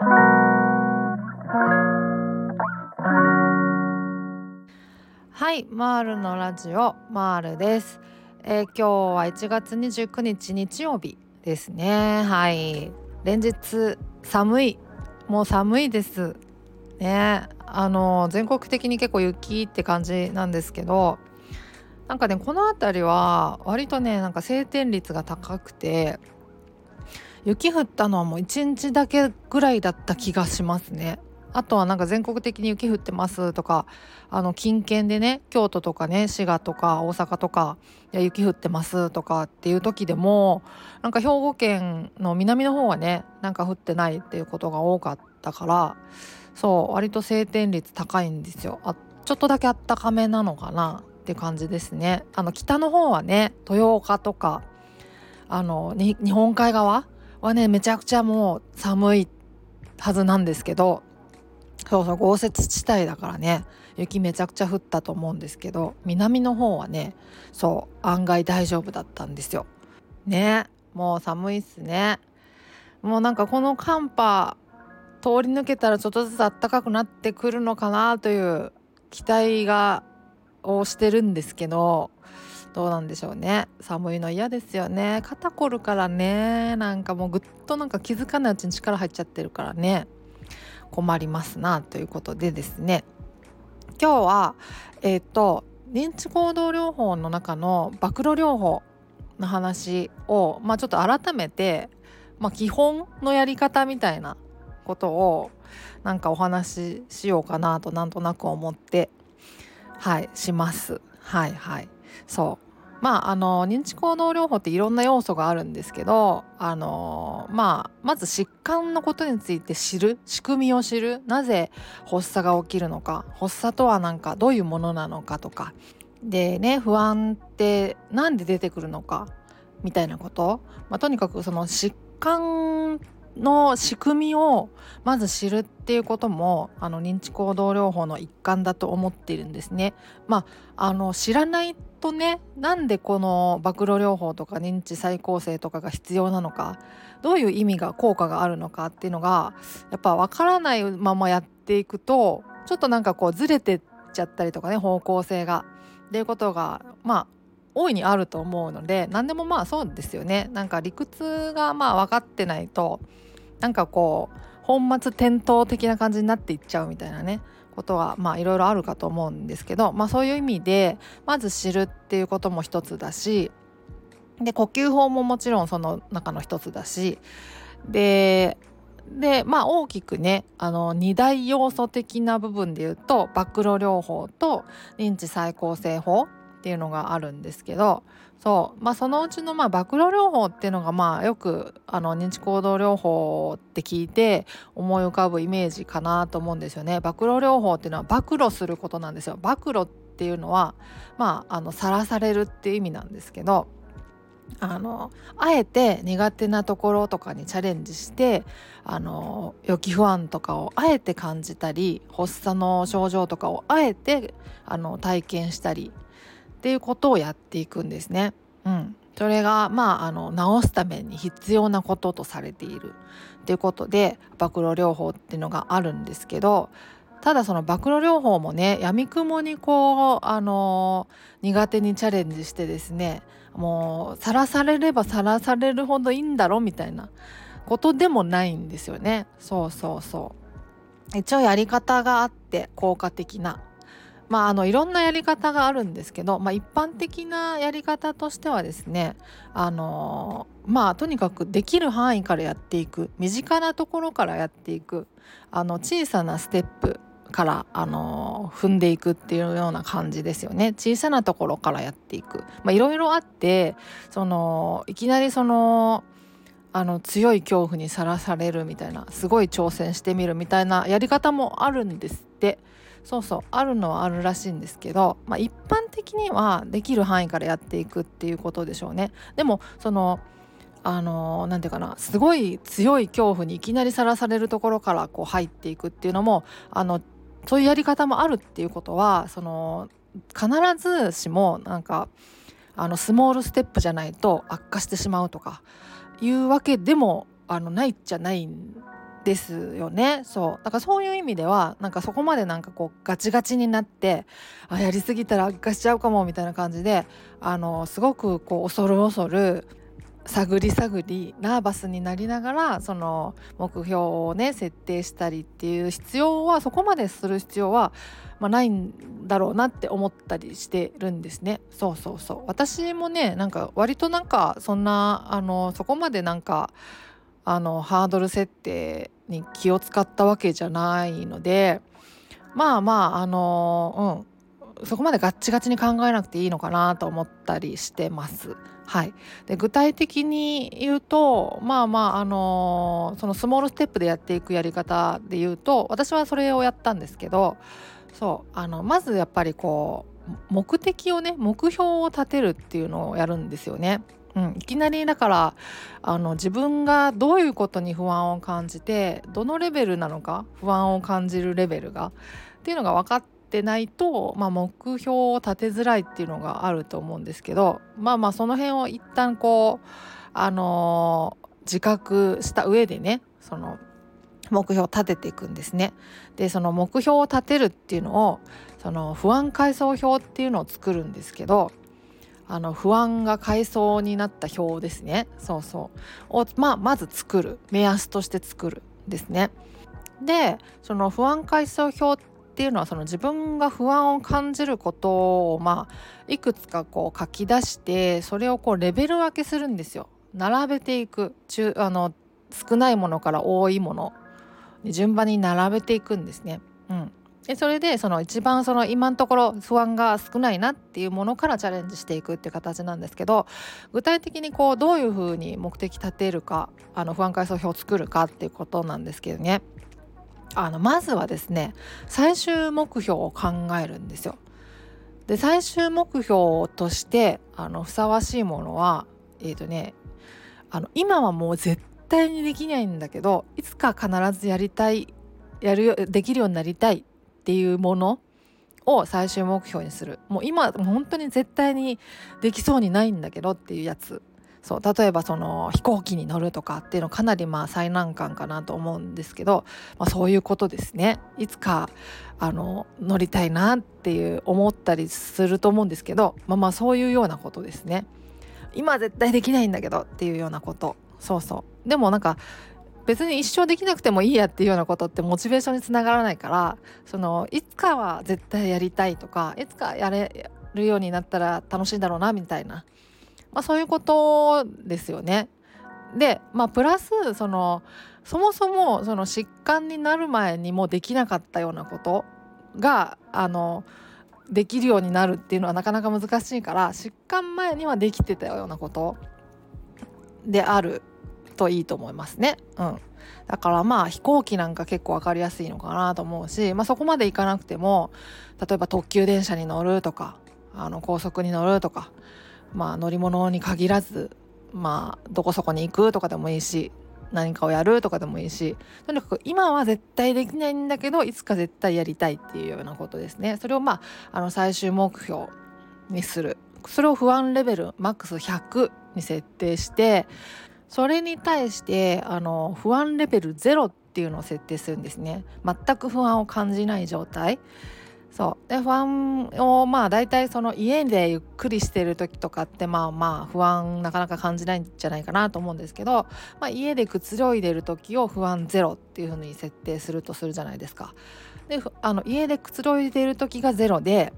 はいマールのラジオマールです、えー、今日は1月29日日曜日ですね。はい。連日寒い。もう寒いです。ね。あの全国的に結構雪って感じなんですけどなんかねこの辺りは割とねなんか晴天率が高くて雪降ったのはもう1日だけぐらいだった気がしますね。あとはなんか全国的に雪降ってますとかあの近県でね京都とかね滋賀とか大阪とか雪降ってますとかっていう時でもなんか兵庫県の南の方はねなんか降ってないっていうことが多かったからそう割と晴天率高いんですよ。あちょっとだけあったかめなのかなって感じですね。あの北の方はね豊岡とかあの日本海側はねめちゃくちゃもう寒いはずなんですけどそうそう豪雪地帯だからね雪めちゃくちゃ降ったと思うんですけど南の方はねそう案外大丈夫だったんですよ。ねもう寒いっすね。もうなんかこの寒波通り抜けたらちょっとずつ暖かくなってくるのかなという期待がをしてるんですけどどうなんでしょうね。寒いの嫌ですよね。肩こるからね。なんかもうぐっとなんか気づかないうちに力入っちゃってるからね。困りますなということでですね。今日はえっ、ー、と認知行動療法の中の暴露療法の話を、まあ、ちょっと改めて、まあ、基本のやり方みたいなことをなんかお話ししようかなとなんとなく思ってはいします。はいはい。そう。まあ、あの認知行動療法っていろんな要素があるんですけどあの、まあ、まず疾患のことについて知る仕組みを知る。なぜ発作が起きるのか発作とは何かどういうものなのかとか。でね不安って何で出てくるのかみたいなこと、まあ、とにかくその疾患の仕組みをまず知るっていうこともあの認知行動療法の一環だと思っているんですね。まあ、あの知らないとねなんでこの暴露療法とか認知再構成とかが必要なのかどういう意味が効果があるのかっていうのがやっぱ分からないままやっていくとちょっとなんかこうずれてっちゃったりとかね方向性が。っていうことがまあ大いにあると思うので何でもまあそうですよねなんか理屈がまあ分かってないとなんかこう本末転倒的な感じになっていっちゃうみたいなねことはまあいろいろあるかと思うんですけど、まあ、そういう意味でまず知るっていうことも一つだしで呼吸法ももちろんその中の一つだしででまあ大きくねあの2大要素的な部分で言うと暴露療法と認知再構成法っていうのがあるんですけどそうまあそのうちのまあ暴露療法っていうのがまあよくあの認知行動療法って聞いて思い浮かぶイメージかなと思うんですよね。暴露療法っていうのは暴露することなんですよ。暴露っていうのはまああのさらされるっていう意味なんですけど。あのあえて苦手なところとかにチャレンジしてあの予期不安とかをあえて感じたり発作の症状とかをあえてあの体験したりっていうことをやっていくんですね。うん、それがまああの治すために必要なこととされている。っていうことで暴露療法っていうのがあるんですけどただその暴露療法もねやみくもにこうあの苦手にチャレンジしてですねもうさらされればさらされるほどいいんだろみたいなことでもないんですよね。そうそうそう。一応やり方があって効果的なまあ、あのいろんなやり方があるんですけど、まあ、一般的なやり方としてはですねあのまあとにかくできる範囲からやっていく身近なところからやっていくあの小さなステップからあの踏んでいくっていうような感じですよね。小さなところからやっていく。いろいろあってそのいきなりそのあの強い恐怖にさらされるみたいなすごい挑戦してみるみたいなやり方もあるんですって。そうそうあるのはあるらしいんですけど、まあ、一般的にはできる範囲からやっていくっていうことでしょうね。でもそのあの何て言うかなすごい強い恐怖にいきなりさらされるところからこう入っていくっていうのもあのそういうやり方もあるっていうことはその必ずしもなんかあのスモールステップじゃないと悪化してしまうとかいうわけでもあのないっちゃないんですよね。そう。だからそういう意味ではなんかそこまでなんかこうガチガチになってあやりすぎたら悪化しちゃうかもみたいな感じであのすごくこう恐る恐る探り探りナーバスになりながらその目標をね設定したりっていう必要はそこまでする必要は、まあ、ないんだろうなって思ったりしてるんですね。そうそうそう。私もねなんか割となんかそんなあのそこまでなんかあのハードル設定に気を使ったわけじゃないのでまあまああのうんそこまでガッチガチに考えなくていいのかなと思ったりしてます。はい、で具体的に言うとまあまああのそのスモールステップでやっていくやり方で言うと私はそれをやったんですけどそうあのまずやっぱりこう目的をね目標を立てるっていうのをやるんですよね。うん、いきなりだからあの自分がどういうことに不安を感じてどのレベルなのか不安を感じるレベルがっていうのが分かってないと、まあ、目標を立てづらいっていうのがあると思うんですけどまあまあその辺を一旦こうあのー、自覚した上でねその目標を立てていくんですね。でその目標を立てるっていうのをその不安階層表っていうのを作るんですけどあの不安が階層になった表ですねそうそうを、まあ、まず作る目安として作るですね。でその不安階層表っていうのはその自分が不安を感じることをまあいくつかこう書き出してそれをこうレベル分けするんですよ。並べていく中あの少ないものから多いもの順番に並べていくんですね。うん、でそれでその一番その今のところ不安が少ないなっていうものからチャレンジしていくっていう形なんですけど具体的にこうどういうふうに目的立てるかあの不安階層表を作るかっていうことなんですけどね。あのまずはですね最終目標を考えるんですよ。で最終目標としてあのふさわしいものはえっ、ー、とねあの今はもう絶対にできないんだけどいつか必ずやりたいやるできるようになりたいっていうものを最終目標にする。もう今本当に絶対にできそうにないんだけどっていうやつ。そう例えばその飛行機に乗るとかっていうのかなりまあ最難関かなと思うんですけど、まあ、そういうことですね。いつかあの乗りたいなっていう思ったりすると思うんですけどまあまあそういうようなことですね。今絶対できないんだけどっていうようなこと。そうそう。でもなんか別に一生できなくてもいいやっていうようなことってモチベーションにつながらないからそのいつかは絶対やりたいとかいつかやれるようになったら楽しいんだろうなみたいなまあ、そういうことですよね。でまあプラスそのそもそもその疾患になる前にもできなかったようなことがあのできるようになるっていうのはなかなか難しいから疾患前にはできてたようなことであるといいと思いますね。うん、だからまあ飛行機なんか結構分かりやすいのかなと思うし、まあ、そこまで行かなくても例えば特急電車に乗るとかあの高速に乗るとかまあ、乗り物に限らず、まあ、どこそこに行くとかでもいいし何かをやるとかでもいいしとにかく今は絶対できないんだけどいつか絶対やりたいっていうようなことですね。それをまああの最終目標にする。それを不安レベルマックス100に設定してそれに対してあの不安レベル0っていうのを設定するんですね。全く不安を感じない状態。そう。で不安をまあ大体その家でゆっくりしてる時とかってまあまあ不安なかなか感じないんじゃないかなと思うんですけど、まあ、家でくつろいでる時を不安ゼロっていうふうに設定するとするじゃないですか。であの家でくつろいでる時がゼロで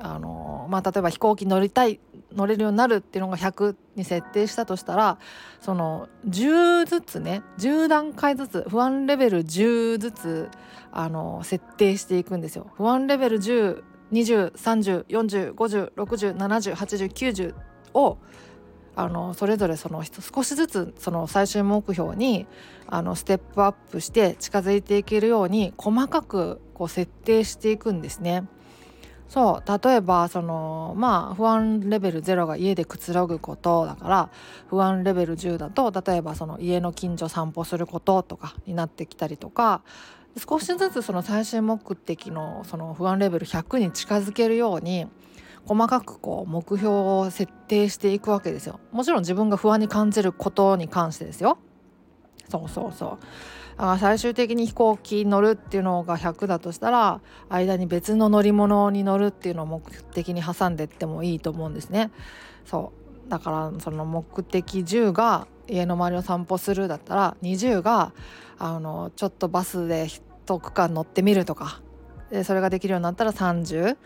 あのまあ、例えば飛行機乗りたい乗れるようになるっていうのが100に設定したとしたらその10ずつね10段階ずつ不安レベル10ずつあの設定していくんですよ。不安レベル102030405060708090をあのそれぞれその少しずつその最終目標にあのステップアップして近づいていけるように細かくこう設定していくんですね。そう例えばそのまあ不安レベル0が家でくつろぐことだから不安レベル10だと例えばその家の近所散歩することとかになってきたりとか少しずつその最終目的のその不安レベル100に近づけるように細かくこう目標を設定していくわけですよ。もちろん自分が不安に感じることに関してですよ。そうそうそう。最終的に飛行機に乗るっていうのが100だとしたら間に別の乗り物に乗るっていうのを目的に挟んでってもいいと思うんですね。そう。だからその目的10が家の周りを散歩するだったら20があのちょっとバスで1区間乗ってみるとか。でそれができるようになったら30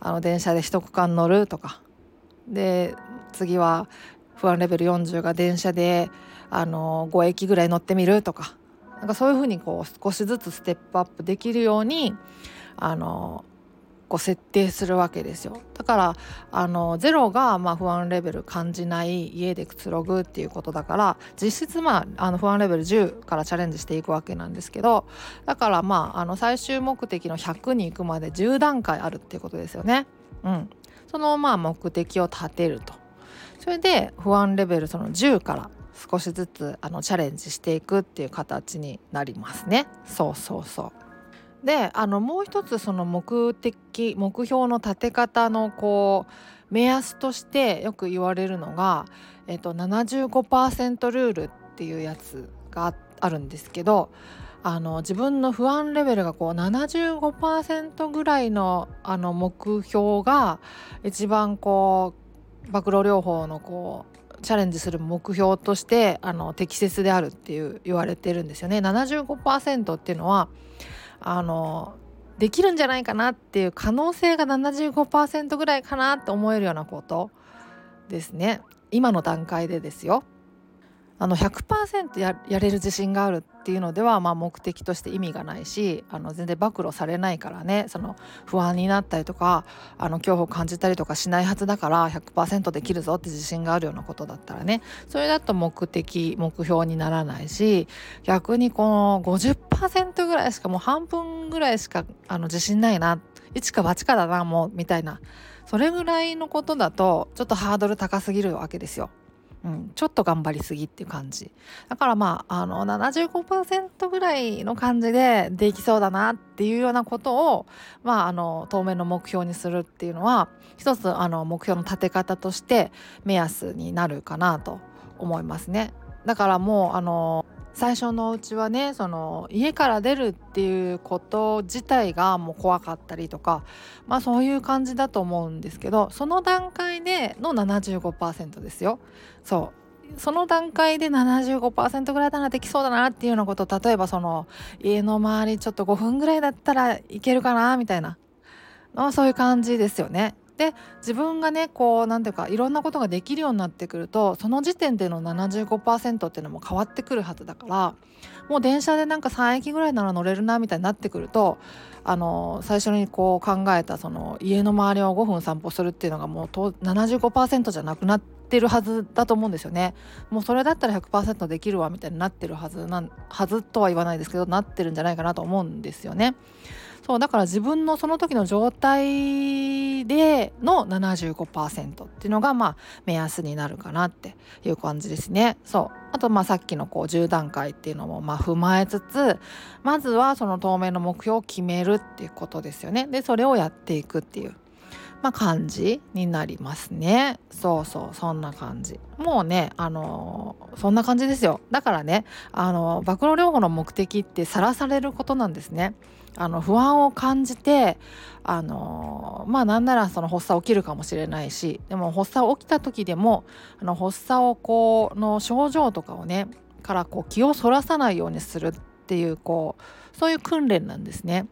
あの電車で1区間乗るとか。で次は不安レベル40が電車であの5駅ぐらい乗ってみるとか。なんかそういうふうにこう少しずつステップアップできるようにあのこう設定するわけですよ。だからあの0がまあ不安レベル感じない家でくつろぐっていうことだから実質まああの不安レベル10からチャレンジしていくわけなんですけどだからまああの最終目的の100に行くまで10段階あるっていうことですよね。うん、そのまあ目的を立てると。それで不安レベルその10から少しずつあのチャレンジしていくっていう形になりますね。そうそうそうであのもう一つその目的目標の立て方のこう目安としてよく言われるのが、えっと、75%ルールっていうやつがあるんですけどあの自分の不安レベルがこう75%ぐらいのあの目標が一番こう暴露療法のこうチャレンジする目標としてあの適切であるっていう言われてるんですよね。75%っていうのはあのできるんじゃないかなっていう可能性が75%ぐらいかなって思えるようなことですね今の段階でですよ。あの100%ややれる自信があるっていうのでは、まあ、目的として意味がないしあの全然暴露されないからね。その不安になったりとかあの恐怖を感じたりとかしないはずだから100%できるぞって自信があるようなことだったらね。それだと目的目標にならないし逆にこの50%ぐらいしかもう半分ぐらいしかあの自信ないな。一か八かだなもうみたいな。それぐらいのことだとちょっとハードル高すぎるわけですよ。うん、ちょっと頑張りすぎっていう感じだからまああの75%ぐらいの感じでできそうだなっていうようなことをまああの当面の目標にするっていうのは一つあの目標の立て方として目安になるかなと思いますね。だからもうあの最初のうちはねその家から出るっていうこと自体がもう怖かったりとかまあそういう感じだと思うんですけどその段階での75%ですよ。そうその段階で75%ぐらいだなできそうだなっていうようなこと例えばその家の周りちょっと5分ぐらいだったらいけるかなみたいなそういう感じですよね。で自分がねこう何ていうかいろんなことができるようになってくるとその時点での75%っていうのも変わってくるはずだからもう電車でなんか3駅ぐらいなら乗れるなみたいになってくるとあの最初にこう考えたその家の周りを5分散歩するっていうのがもう75%じゃなくなってるはずだと思うんですよね。もうそれだったら100%できるわみたいになってるはずなはずとは言わないですけどなってるんじゃないかなと思うんですよね。そうだから自分のその時の状態での75%っていうのがまあ目安になるかなっていう感じですね。そうあとまあさっきのこう10段階っていうのもまあ踏まえつつまずはその当面の目標を決めるっていうことですよね。でそれをやっていくっていう。まあ、感じになりますね。そうそう、そんな感じ。もうね、あのー、そんな感じですよ。だからね、あのー、暴露療法の目的ってさらされることなんですね。あの不安を感じてあのまあなんならその発作起きるかもしれないしでも発作起きた時でもあの発作をこうの症状とかをねからこう気をそらさないようにするっていうこうそういう訓練なんですね。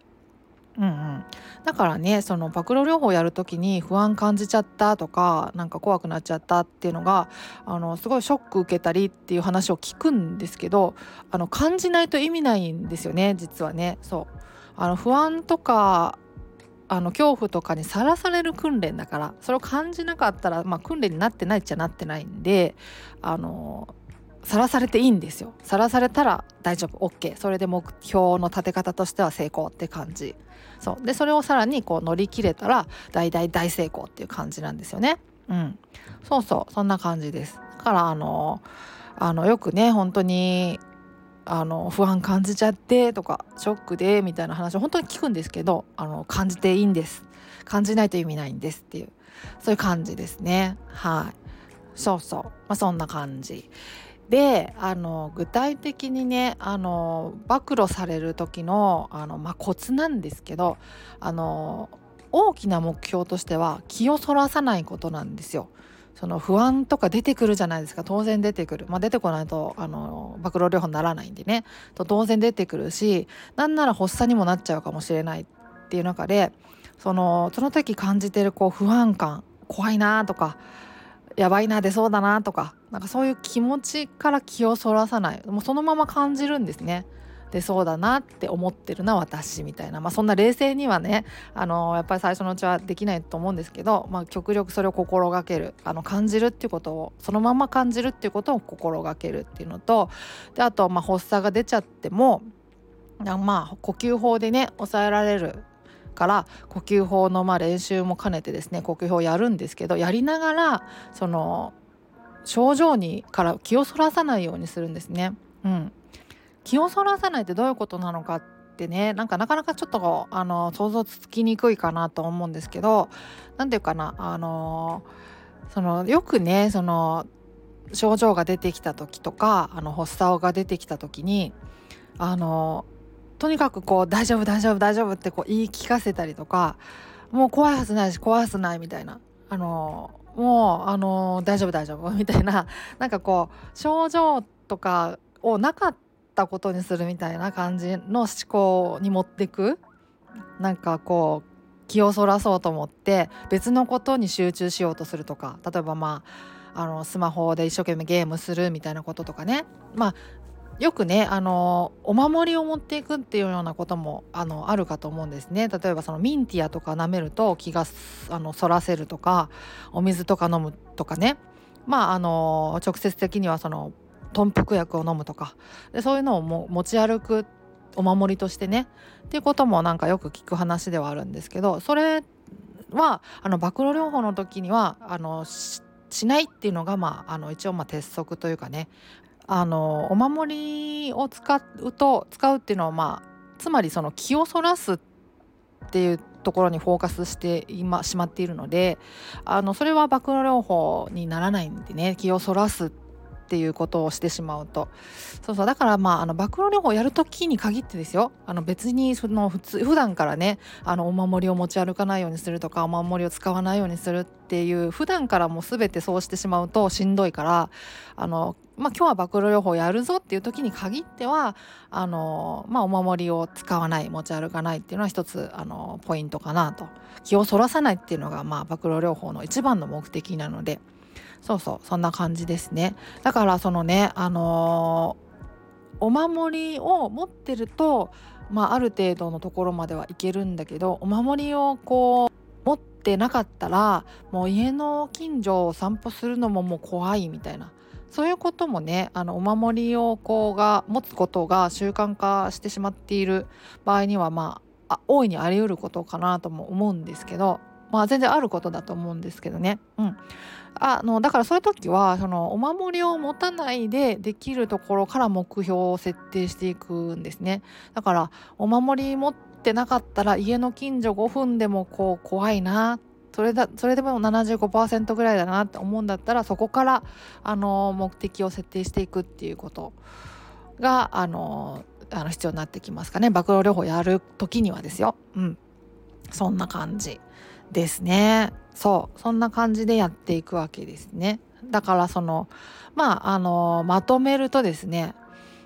うんうん、だからねその暴露療法やる時に不安感じちゃったとかなんか怖くなっちゃったっていうのがあのすごいショック受けたりっていう話を聞くんですけどあの感じないと意味ないんですよね実はね。そう。あの不安とかあの恐怖とかにさらされる訓練だからそれを感じなかったら、まあ、訓練になってないっちゃなってないんであのさらされていいんですよ。さらされたら大丈夫。OK それで目標の立て方としては成功って感じ。そう。でそれをさらにこう乗り切れたら大大大成功っていう感じなんですよね。うん。そうそう。そんな感じです。だからあのあのよくね本当にあの不安感じちゃってとかショックでみたいな話を本当に聞くんですけどあの感じていいんです。感じないと意味ないんですっていう。そういう感じですね。はい。そうそう、まあ、そんな感じ。であの具体的にねあの暴露される時のあの、まあ、コツなんですけどあの大きな目標としては気をそらさないことなんですよ。その不安とか出てくるじゃないですか。当然出てくる、まあ、出てこないとあの暴露療法にならないんでね。と当然出てくるしなんなら発作にもなっちゃうかもしれない。っていう中でそのその時感じてるこう不安感怖いなとかやばいな出そうだなとかなんかそういう気持ちから気をそらさない。もうそのまま感じるんですね。出そうだなって思ってるのは私みたいな、まあ、そんな冷静にはねあのやっぱり最初のうちはできないと思うんですけど、まあ、極力それを心がける。あの感じるっていうことをそのまま感じるっていうことを心がけるっていうのとであとまあ発作が出ちゃってもまあ呼吸法でね抑えられるから呼吸法のまあ練習も兼ねてですね呼吸法をやるんですけどやりながらその症状にから気をそらさないようにするんですね。うん、気をそらさないってどういうことなのかってねなんかなかなかちょっとあの想像つきにくいかなと思うんですけど何て言うかなあのそのよくねその症状が出てきた時とかあの発作が出てきた時にあのとにかくこう大丈夫大丈夫大丈夫ってこう言い聞かせたりとかもう怖いはずないし怖いはずないみたいな。あのもうあの大丈夫大丈夫みたいな。なんかこう症状とかをなかったことにするみたいな感じの思考に持っていく。なんかこう気をそらそうと思って別のことに集中しようとするとか。例えばまああのスマホで一生懸命ゲームするみたいなこととかね。まあよくねあのお守りを持っていくっていうようなこともあのあるかと思うんですね。例えばそのミンティアとか舐めると気があの反らせるとかお水とか飲むとかね。まああの直接的にはその豚腹薬を飲むとか。でそういうのをも持ち歩くお守りとしてね。っていうこともなんかよく聞く話ではあるんですけどそれはあの暴露療法の時にはあのしないっていうのが、まあ、あの一応まあ鉄則というかね。あのお守りを使うと使うっていうのはまあつまりその気をそらすっていうところにフォーカスして今しまっているのであのそれは暴露療法にならないんでね気をそらすってっていうことをしてしまうと。そうそうだからまああの暴露療法やる時に限ってですよ。あの別にその普通普段からねあのお守りを持ち歩かないようにするとかお守りを使わないようにするっていう普段からもう全てそうしてしまうとしんどいからあのまあ、今日は暴露療法やるぞっていう時に限ってはあの、まあ、お守りを使わない持ち歩かないっていうのは一つあのポイントかなと。気をそらさないっていうのが、まあ、暴露療法の一番の目的なので。そうそうそんな感じですね。だからそのねあのー、お守りを持ってるとまあある程度のところまではいけるんだけどお守りをこう持ってなかったらもう家の近所を散歩するのももう怖いみたいな。そういうこともねあのお守りをこうが持つことが習慣化してしまっている場合にはまあ大いにあり得ることかなとも思うんですけどまあ全然あることだと思うんですけどね。うん、あのだからそういう時はそのお守りを持たないでできるところから目標を設定していくんですね。だからお守り持ってなかったら家の近所5分でもこう怖いなそれだそれでも75%ぐらいだなって思うんだったらそこからあの目的を設定していくっていうことがあのあの必要になってきますかね暴露療法やる時にはですよ。うん、そんな感じ。ですね。そう。そんな感じでやっていくわけですね。だからそのまああのまとめるとですね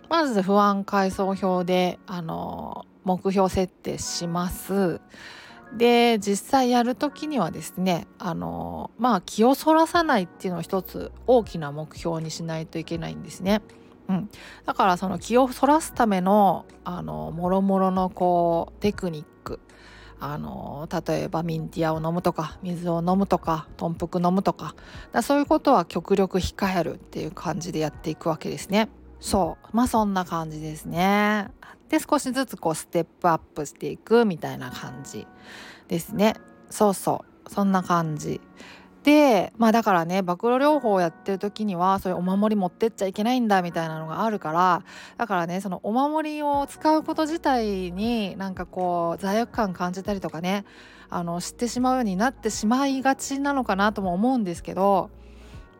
まず不安階層表であの目標設定します。で実際やる時にはですねあのまあ気をそらさないっていうのを一つ大きな目標にしないといけないんですね。うん、だからその気をそらすためのあのもろもろのこうテクニックあの例えばミンティアを飲むとか水を飲むとか豚腹飲むとかだそういうことは極力控えるっていう感じでやっていくわけですね。そうまあそんな感じですね。で少しずつこうステップアップしていくみたいな感じですね。そうそうそんな感じ。でまあだからね暴露療法をやってる時にはそういうお守り持ってっちゃいけないんだみたいなのがあるからだからねそのお守りを使うこと自体になんかこう罪悪感感じたりとかねあの知ってしまうようになってしまいがちなのかなとも思うんですけど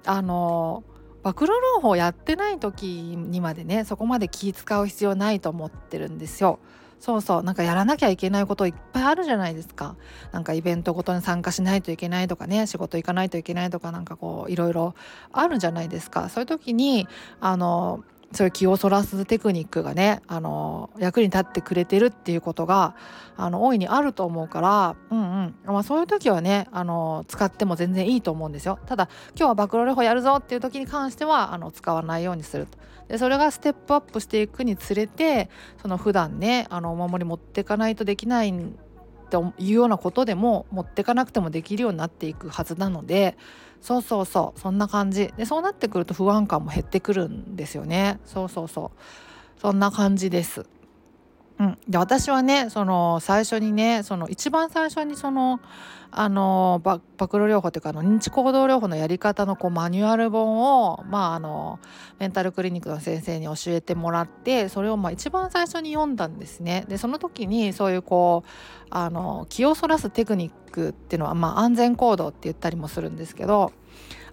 あの暴露療法やってない時にまでねそこまで気使う必要ないと思ってるんですよ。そうそうなんかやらなきゃいけないこといっぱいあるじゃないですかなんかイベントごとに参加しないといけないとかね仕事行かないといけないとかなんかこういろいろあるじゃないですかそういう時にあのそういう気をそらすテクニックがねあの役に立ってくれてるっていうことがあの大いにあると思うから、うんうんまあ、そういう時はねあの使っても全然いいと思うんですよ。ただ今日は暴露療法やるぞっていう時に関してはあの使わないようにすると。でそれがステップアップしていくにつれてその普段ねあのお守り持っていかないとできないっていうようなことでも持っていかなくてもできるようになっていくはずなのでそうそうそうそんな感じ。でそうなってくると不安感も減ってくるんですよね。そうそうそう。そんな感じです。うん、で私はねその最初にねその一番最初にそのあの暴露療法というかあの認知行動療法のやり方のこうマニュアル本を、まあ、あのメンタルクリニックの先生に教えてもらってそれをまあ一番最初に読んだんですね。でその時にそういうこうあの気をそらすテクニックっていうのは、まあ、安全行動って言ったりもするんですけど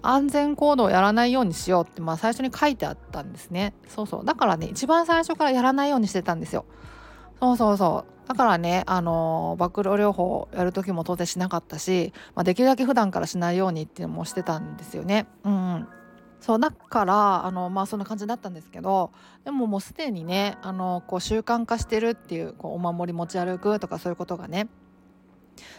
安全行動をやらないようにしようって、まあ、最初に書いてあったんですね。そうそうだからね一番最初からやらないようにしてたんですよ。そうそうそう。だからねあの暴露療法やる時も当然しなかったし、まあ、できるだけ普段からしないようにっていうのもしてたんですよね。うん、そうだからあのまあそんな感じだったんですけどでももうすでにねあのこう習慣化してるっていうこうお守り持ち歩くとかそういうことがね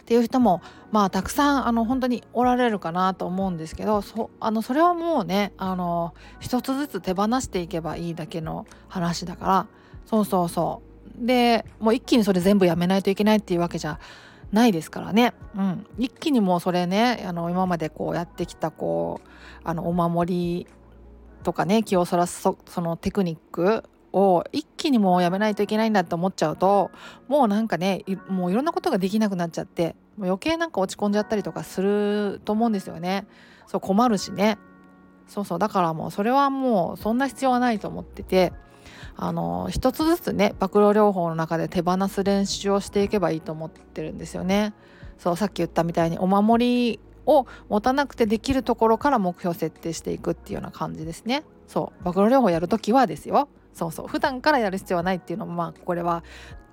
っていう人もまあたくさんあの本当におられるかなと思うんですけどそあのそれはもうねあの一つずつ手放していけばいいだけの話だからそうそうそう。でもう一気にそれ全部やめないといけないっていうわけじゃないですからね、うん、一気にもうそれねあの今までこうやってきたこうあのお守りとかね気をそらすそのテクニックを一気にもうやめないといけないんだって思っちゃうともうなんかねもういろんなことができなくなっちゃってもう余計なんか落ち込んじゃったりとかすると思うんですよね。そう困るしね。そうそうだからもうそれはもうそんな必要はないと思ってて。あの一つずつね暴露療法の中で手放す練習をしていけばいいと思ってるんですよね。そうさっき言ったみたいにお守りを持たなくてできるところから目標設定していくっていうような感じですね。そう暴露療法やるときはですよ。そうそう普段からやる必要はないっていうのもまあこれは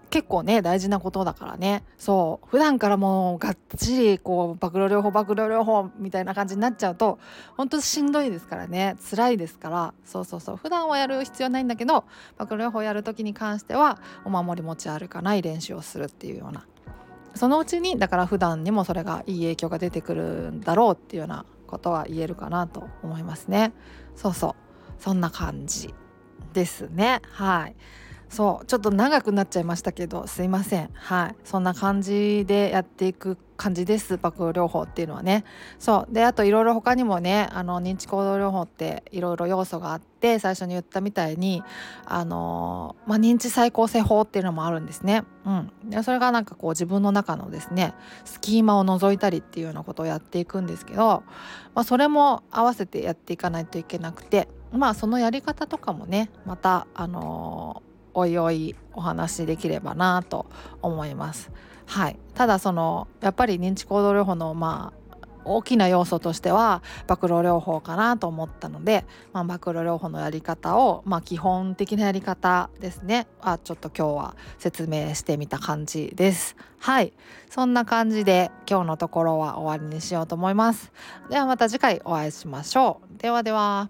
結構ね大事なことだからね。そう。普段からもうがっちりこう暴露療法暴露療法みたいな感じになっちゃうと本当しんどいですからね。辛いですから。そうそうそう。普段はやる必要ないんだけど暴露療法やる時に関してはお守り持ち歩かない練習をするっていうような。そのうちにだから普段にもそれがいい影響が出てくるんだろうっていうようなことは言えるかなと思いますね。そうそう。そんな感じですね。はい。そうちょっと長くなっちゃいましたけどすいません。はい。そんな感じでやっていく感じです爆療法っていうのはね。そう。であといろいろ他にもねあの認知行動療法っていろいろ要素があって最初に言ったみたいにあの、まあ、認知再構成法っていうのもあるんですね。うん、でそれがなんかこう自分の中のですねスキーマを除いたりっていうようなことをやっていくんですけど、まあ、それも合わせてやっていかないといけなくてまあそのやり方とかもねまたあのおいおいお話しできればなと思います。はい、ただそのやっぱり認知行動療法のまあ大きな要素としては暴露療法かなと思ったので、まあ、暴露療法のやり方を、まあ、基本的なやり方ですねあちょっと今日は説明してみた感じです。はい。そんな感じで今日のところは終わりにしようと思います。ではまた次回お会いしましょう。ではでは。